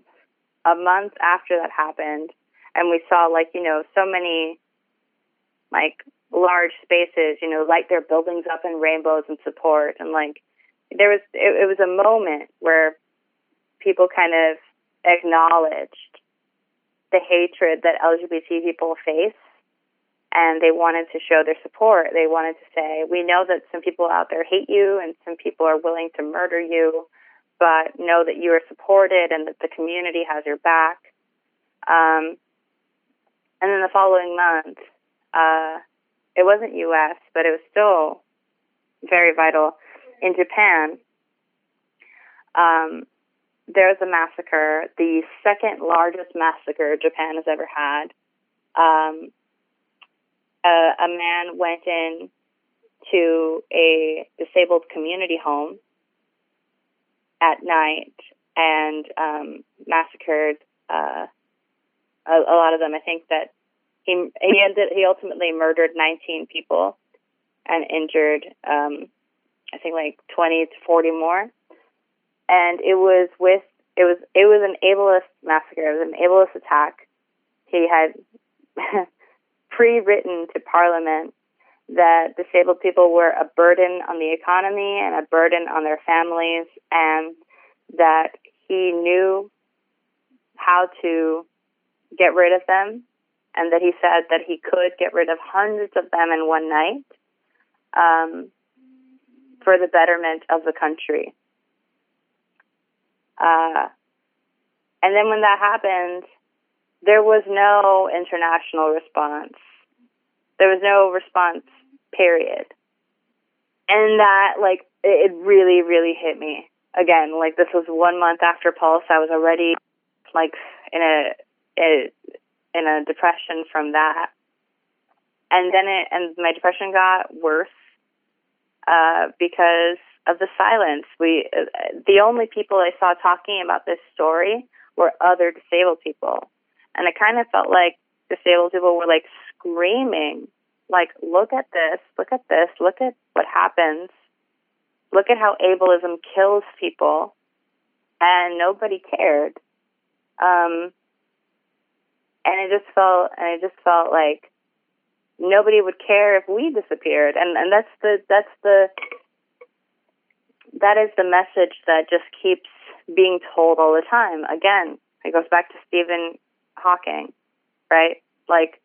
a month after that happened, and we saw like you know so many like large spaces, you know, light their buildings up in rainbows and support, and like there was it, it was a moment where people kind of acknowledged the hatred that LGBT people face and they wanted to show their support. They wanted to say, we know that some people out there hate you and some people are willing to murder you, but know that you are supported and that the community has your back. Um, and then the following month, uh, it wasn't U.S., but it was still very vital. In Japan, um, there was a massacre, the second largest massacre Japan has ever had. Um, a, a man went in to a disabled community home at night and um, massacred uh, a, a lot of them. I think that he he ended he ultimately murdered 19 people and injured um, I think like 20 to 40 more. And it was with it was it was an ableist massacre. It was an ableist attack. He had pre-written to Parliament that disabled people were a burden on the economy and a burden on their families, and that he knew how to get rid of them, and that he said that he could get rid of hundreds of them in one night um, for the betterment of the country. Uh, and then when that happened, there was no international response. There was no response, period. And that, like, it, really, really hit me. Again, like, this was one month after Pulse. I was already, like, in a, a in a depression from that. And then it, and my depression got worse, uh, because of the silence. We, uh, the only people I saw talking about this story were other disabled people. And it kind of felt like disabled people were like screaming, like, look at this, look at this, look at what happens. Look at how ableism kills people. And nobody cared. Um, and it just felt, and I just felt like nobody would care if we disappeared. And, and that's the, that's the, that is the message that just keeps being told all the time. Again, it goes back to Stephen Hawking, right? Like,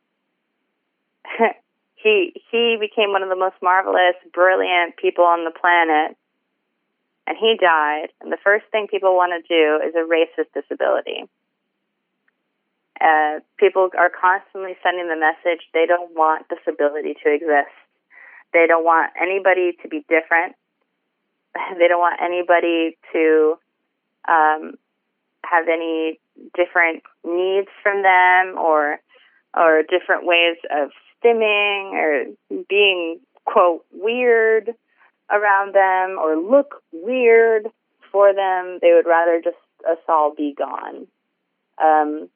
he he became one of the most marvelous, brilliant people on the planet, and he died. And the first thing people want to do is erase his disability. Uh, people are constantly sending the message they don't want disability to exist. They don't want anybody to be different. They don't want anybody to um, have any different needs from them or or different ways of stimming or being quote weird around them or look weird for them. They would rather just us all be gone. Um,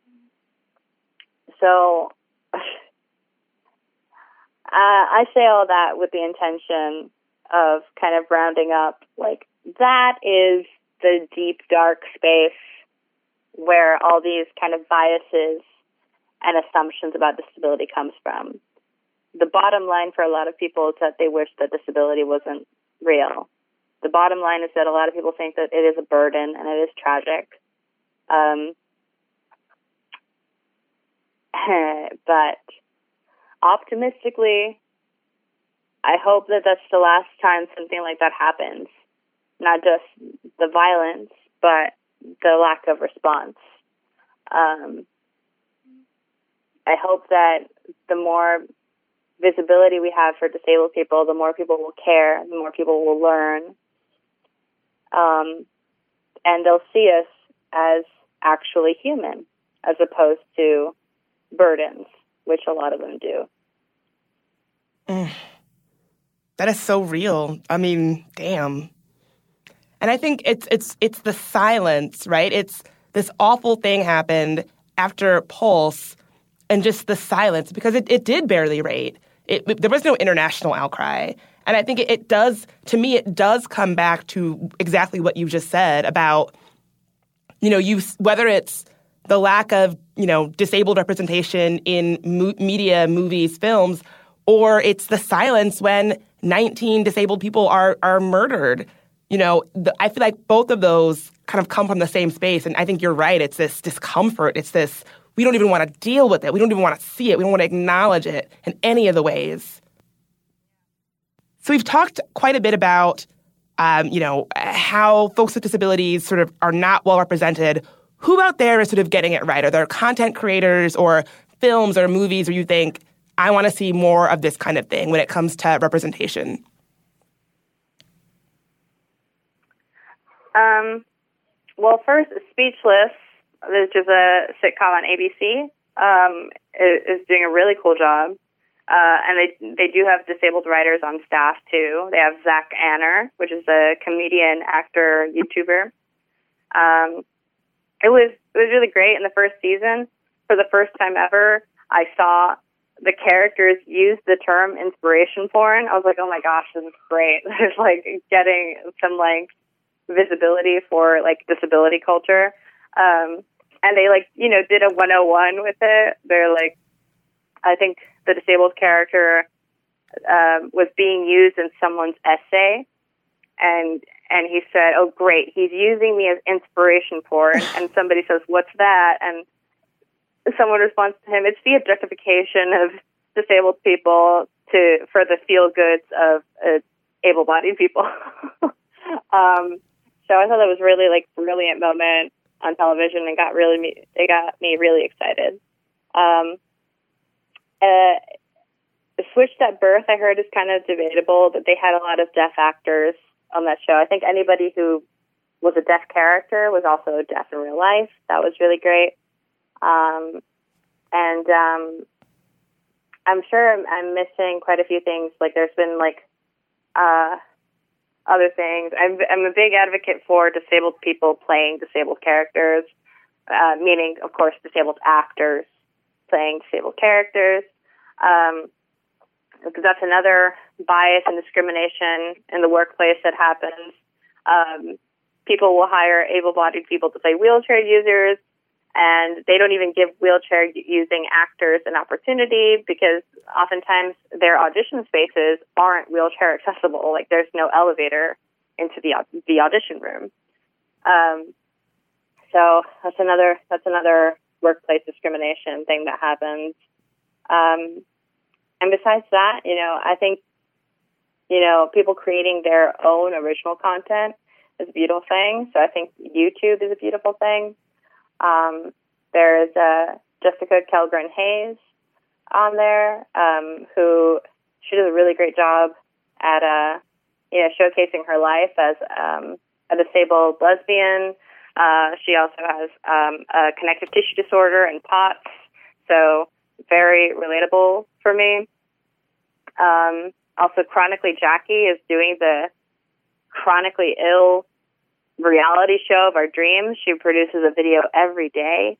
so uh, I say all that with the intention of kind of rounding up like that is the deep dark space where all these kind of biases and assumptions about disability comes from. The bottom line for a lot of people is that they wish that disability wasn't real. The bottom line is that a lot of people think that it is a burden and it is tragic. Um, but optimistically, I hope that that's the last time something like that happens. Not just the violence, but the lack of response. Um, I hope that the more visibility we have for disabled people, the more people will care, the more people will learn, um, and they'll see us as actually human, as opposed to burdens, which a lot of them do. Mm. That is so real. I mean, damn. And I think it's it's it's the silence, right? It's this awful thing happened after Pulse and just the silence because it, it did barely rate. It, it, there was no international outcry. And I think it, it does, to me, it does come back to exactly what you just said about, you know, you whether it's the lack of, you know, disabled representation in mo- media, movies, films, or it's the silence when 19 disabled people are are murdered. You know, the, I feel like both of those kind of come from the same space. And I think you're right. It's this discomfort. It's this we don't even want to deal with it. We don't even want to see it. We don't want to acknowledge it in any of the ways. So we've talked quite a bit about, um, you know, how folks with disabilities sort of are not well represented. Who out there is sort of getting it right? Are there content creators or films or movies where you think, I want to see more of this kind of thing when it comes to representation? Um, well, first, Speechless which is a sitcom on ABC, um, is, is doing a really cool job. Uh, and they they do have disabled writers on staff too. They have Zach Anner, which is a comedian, actor, YouTuber. Um, it was it was really great in the first season. For the first time ever, I saw the characters use the term inspiration porn. I was like, oh my gosh, this is great. There's like getting some like visibility for like disability culture. Um, and they like you know did a 101 with it. They're like, I think the disabled character um, was being used in someone's essay, and and he said, "Oh, great, he's using me as inspiration porn." and somebody says, "What's that?" And someone responds to him, "It's the objectification of disabled people to for the feel goods of uh, able-bodied people." um, so I thought that was really like brilliant moment on television and got really me it got me really excited. Um, uh, Switched at Birth, I heard, is kind of debatable, but they had a lot of deaf actors on that show. I think anybody who was a deaf character was also deaf in real life. That was really great. Um, and um, I'm sure I'm, I'm missing quite a few things. Like there's been like uh, other things. I'm, I'm a big advocate for disabled people playing disabled characters, uh, meaning, of course, disabled actors playing disabled characters. Um, because that's another bias and discrimination in the workplace that happens. Um, people will hire able-bodied people to play wheelchair users, and they don't even give wheelchair using actors an opportunity because oftentimes their audition spaces aren't wheelchair accessible. Like there's no elevator into the the audition room. Um, so that's another that's another workplace discrimination thing that happens. Um, and besides that, you know, I think you know people creating their own original content is a beautiful thing. So I think YouTube is a beautiful thing. Um, there's uh, Jessica Kellgren Hayes on there, um, who she does a really great job at uh, you know showcasing her life as um, a disabled lesbian. Uh, she also has um, a connective tissue disorder and POTS, so very relatable for me. Um, also, Chronically Jackie is doing the chronically ill reality show of our dreams. She produces a video every day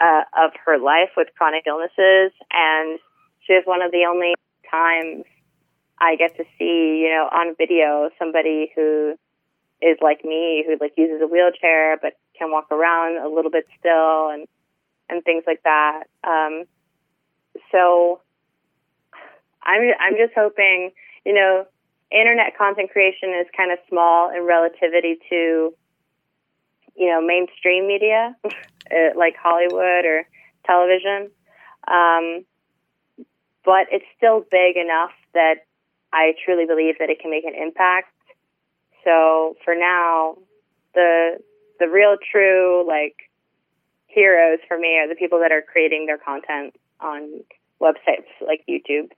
uh, of her life with chronic illnesses, and she is one of the only times I get to see, you know, on video somebody who is like me, who like uses a wheelchair but can walk around a little bit still, and and things like that. Um, so I'm I'm just hoping, you know, internet content creation is kind of small in relativity to, you know, mainstream media uh, like Hollywood or television. Um, but it's still big enough that I truly believe that it can make an impact. So for now, the the real true like heroes for me are the people that are creating their content on websites like YouTube.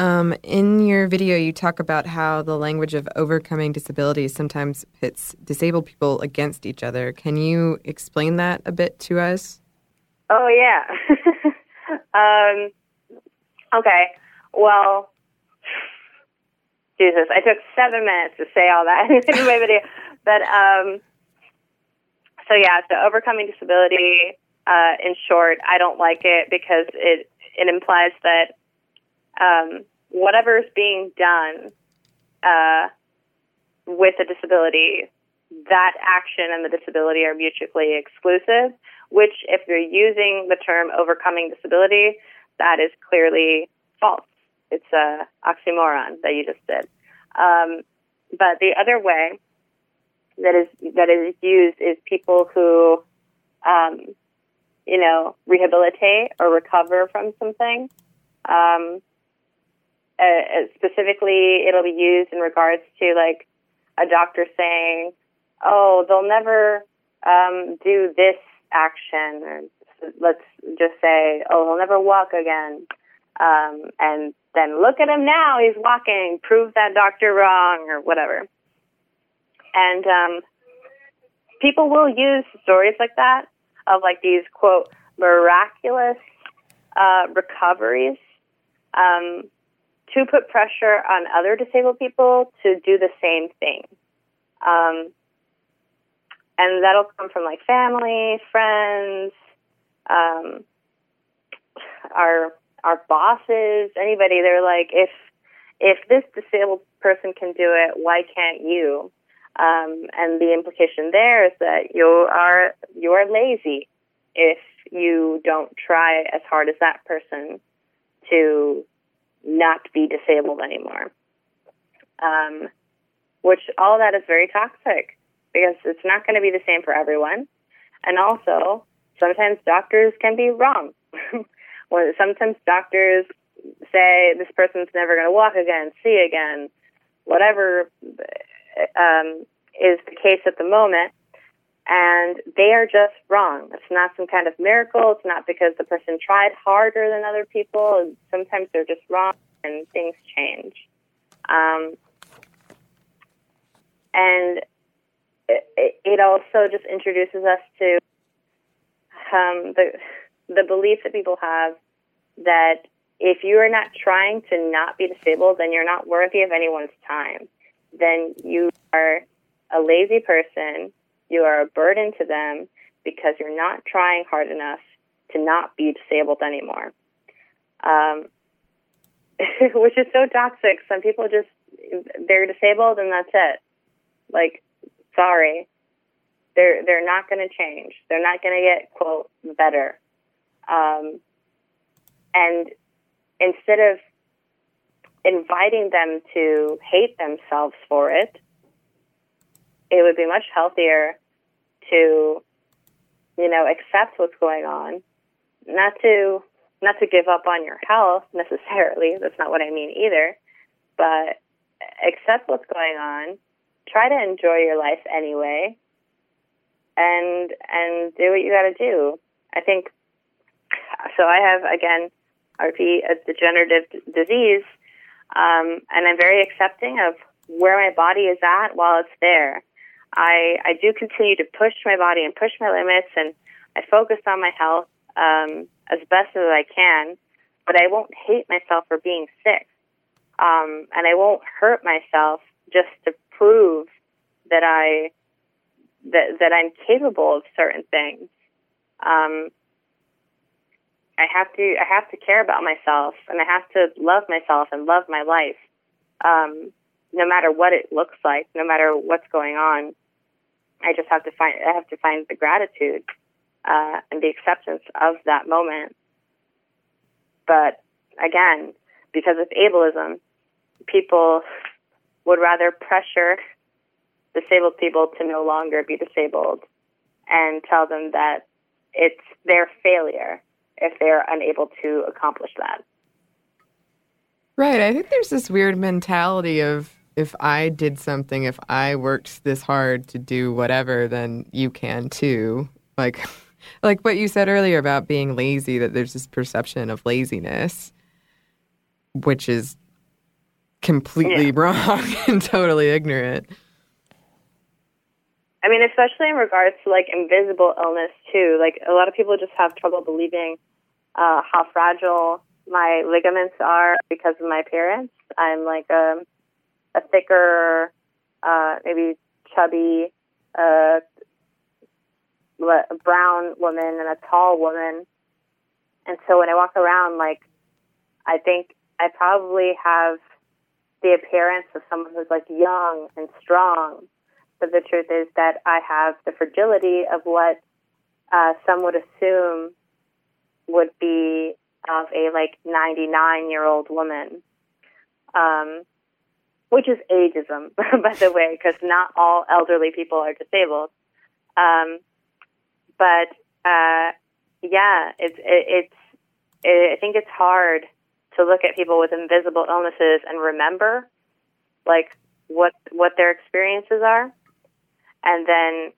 Um, in your video, you talk about how the language of overcoming disability sometimes pits disabled people against each other. Can you explain that a bit to us? Oh, yeah. um, okay. Well, Jesus, I took seven minutes to say all that in my video. But, um, so yeah, so overcoming disability, uh, in short, I don't like it because it, it implies that um, whatever is being done uh, with a disability, that action and the disability are mutually exclusive. Which, if you're using the term overcoming disability, that is clearly false. It's a oxymoron that you just did. Um, but the other way that is that is used is people who, um, you know, rehabilitate or recover from something. Um, uh, uh, specifically, it'll be used in regards to like a doctor saying, "Oh, they'll never um, do this action," or let's just say, "Oh, he'll never walk again," um, and then look at him now, he's walking. Prove that doctor wrong, or whatever. And um, people will use stories like that of like these quote miraculous uh, recoveries um, to put pressure on other disabled people to do the same thing. Um, and that'll come from like family, friends, um, our our bosses, anybody. They're like, if if this disabled person can do it, why can't you? Um, and the implication there is that you are you are lazy if you don't try as hard as that person to not be disabled anymore. Um, which all that is very toxic because it's not going to be the same for everyone. And also, sometimes doctors can be wrong. sometimes doctors say this person's never going to walk again, see again, whatever um, is the case at the moment. And they are just wrong. It's not some kind of miracle. It's not because the person tried harder than other people. Sometimes they're just wrong and things change. Um, and it, it also just introduces us to um, the the belief that people have that if you are not trying to not be disabled, then you're not worthy of anyone's time. Then you are a lazy person. You are a burden to them because you're not trying hard enough to not be disabled anymore. Um, which is so toxic. Some people just they're disabled and that's it. Like, sorry, they're they're not going to change. They're not going to get quote better. Um, and instead of inviting them to hate themselves for it, it would be much healthier to, you know, accept what's going on, not to not to give up on your health necessarily. That's not what I mean either, but accept what's going on. Try to enjoy your life anyway, and and do what you got to do. I think so. I have again RP, a degenerative d- disease, um, and I'm very accepting of where my body is at while it's there. I I do continue to push my body and push my limits, and I focus on my health um, as best as I can. But I won't hate myself for being sick, um, and I won't hurt myself just to prove that I that that I'm capable of certain things. Um, I have to I have to care about myself and I have to love myself and love my life. Um, no matter what it looks like, no matter what's going on, I just have to find I have to find the gratitude uh, and the acceptance of that moment. But again, because of ableism, people would rather pressure disabled people to no longer be disabled and tell them that it's their failure if they're unable to accomplish that. Right. I think there's this weird mentality of if I did something, if I worked this hard to do whatever, then you can too. Like like what you said earlier about being lazy, that there's this perception of laziness, which is completely yeah. wrong and totally ignorant. I mean, especially in regards to like invisible illness too. Like a lot of people just have trouble believing uh, how fragile my ligaments are because of my appearance. I'm like a, a thicker, uh, maybe chubby, uh, brown woman and a tall woman. And so when I walk around, like, I think I probably have the appearance of someone who's like young and strong. But the truth is that I have the fragility of what uh, some would assume would be of a like 99 year old woman, um, which is ageism, by the way, because not all elderly people are disabled. Um, but uh, yeah, it's it, it's it, I think it's hard to look at people with invisible illnesses and remember like what what their experiences are, and then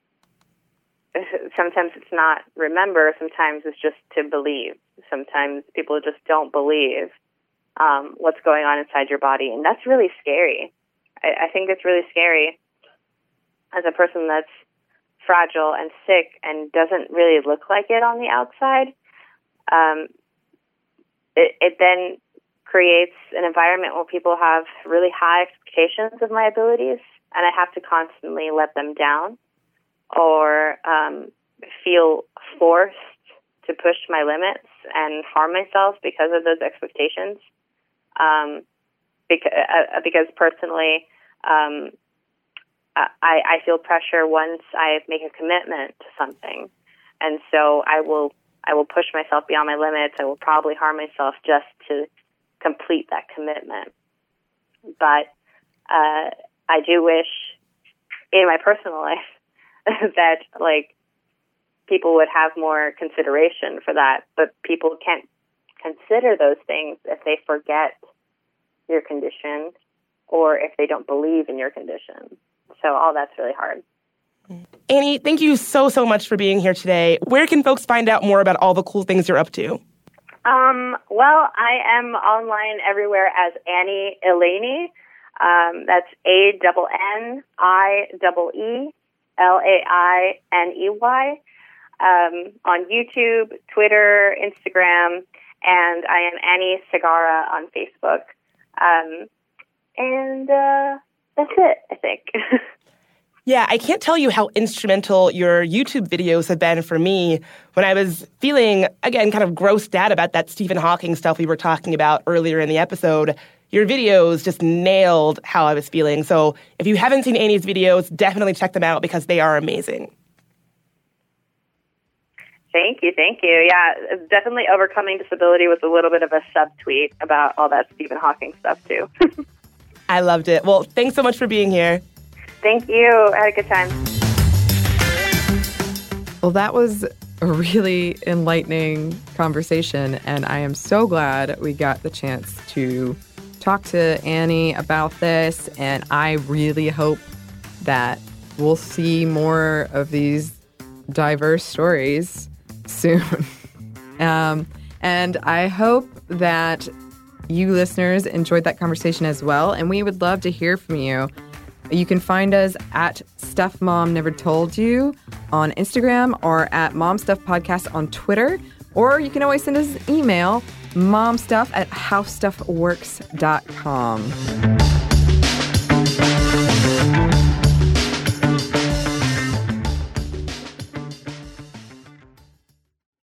sometimes it's not remember, sometimes it's just to believe. Sometimes people just don't believe um, what's going on inside your body, and that's really scary. I, I think it's really scary as a person that's fragile and sick and doesn't really look like it on the outside. Um, it, it then creates an environment where people have really high expectations of my abilities, and I have to constantly let them down or um, feel forced to push my limits and harm myself because of those expectations. Um, because, uh, uh, because personally, um, I, I feel pressure once I make a commitment to something, and so I will I will push myself beyond my limits. I will probably harm myself just to complete that commitment. But uh, I do wish in my personal life that like people would have more consideration for that, but people can't consider those things if they forget your condition or if they don't believe in your condition. So all that's really hard. Annie, thank you so so much for being here today. Where can folks find out more about all the cool things you're up to? Um, well, I am online everywhere as Annie Elainey. Um, that's A double N I double E L A I N E Y, um, on YouTube, Twitter, Instagram, and I am Annie Segarra on Facebook. Um, and uh, that's it, I think. Yeah, I can't tell you how instrumental your YouTube videos have been for me when I was feeling, again, kind of grossed out about that Stephen Hawking stuff we were talking about earlier in the episode your videos just nailed how I was feeling. So if you haven't seen Annie's videos, definitely check them out because they are amazing. Thank you, thank you. Yeah, definitely overcoming disability was a little bit of a subtweet about all that Stephen Hawking stuff too. I loved it. Well, thanks so much for being here. Thank you. I had a good time. Well, that was a really enlightening conversation, and I am so glad we got the chance to talk to Annie about this. And I really hope that we'll see more of these diverse stories soon. um, and I hope that you listeners enjoyed that conversation as well. And we would love to hear from you. You can find us at Stuff Mom Never Told You on Instagram or at Mom Stuff Podcast on Twitter. Or you can always send us an email, momstuff at howstuffworks.com.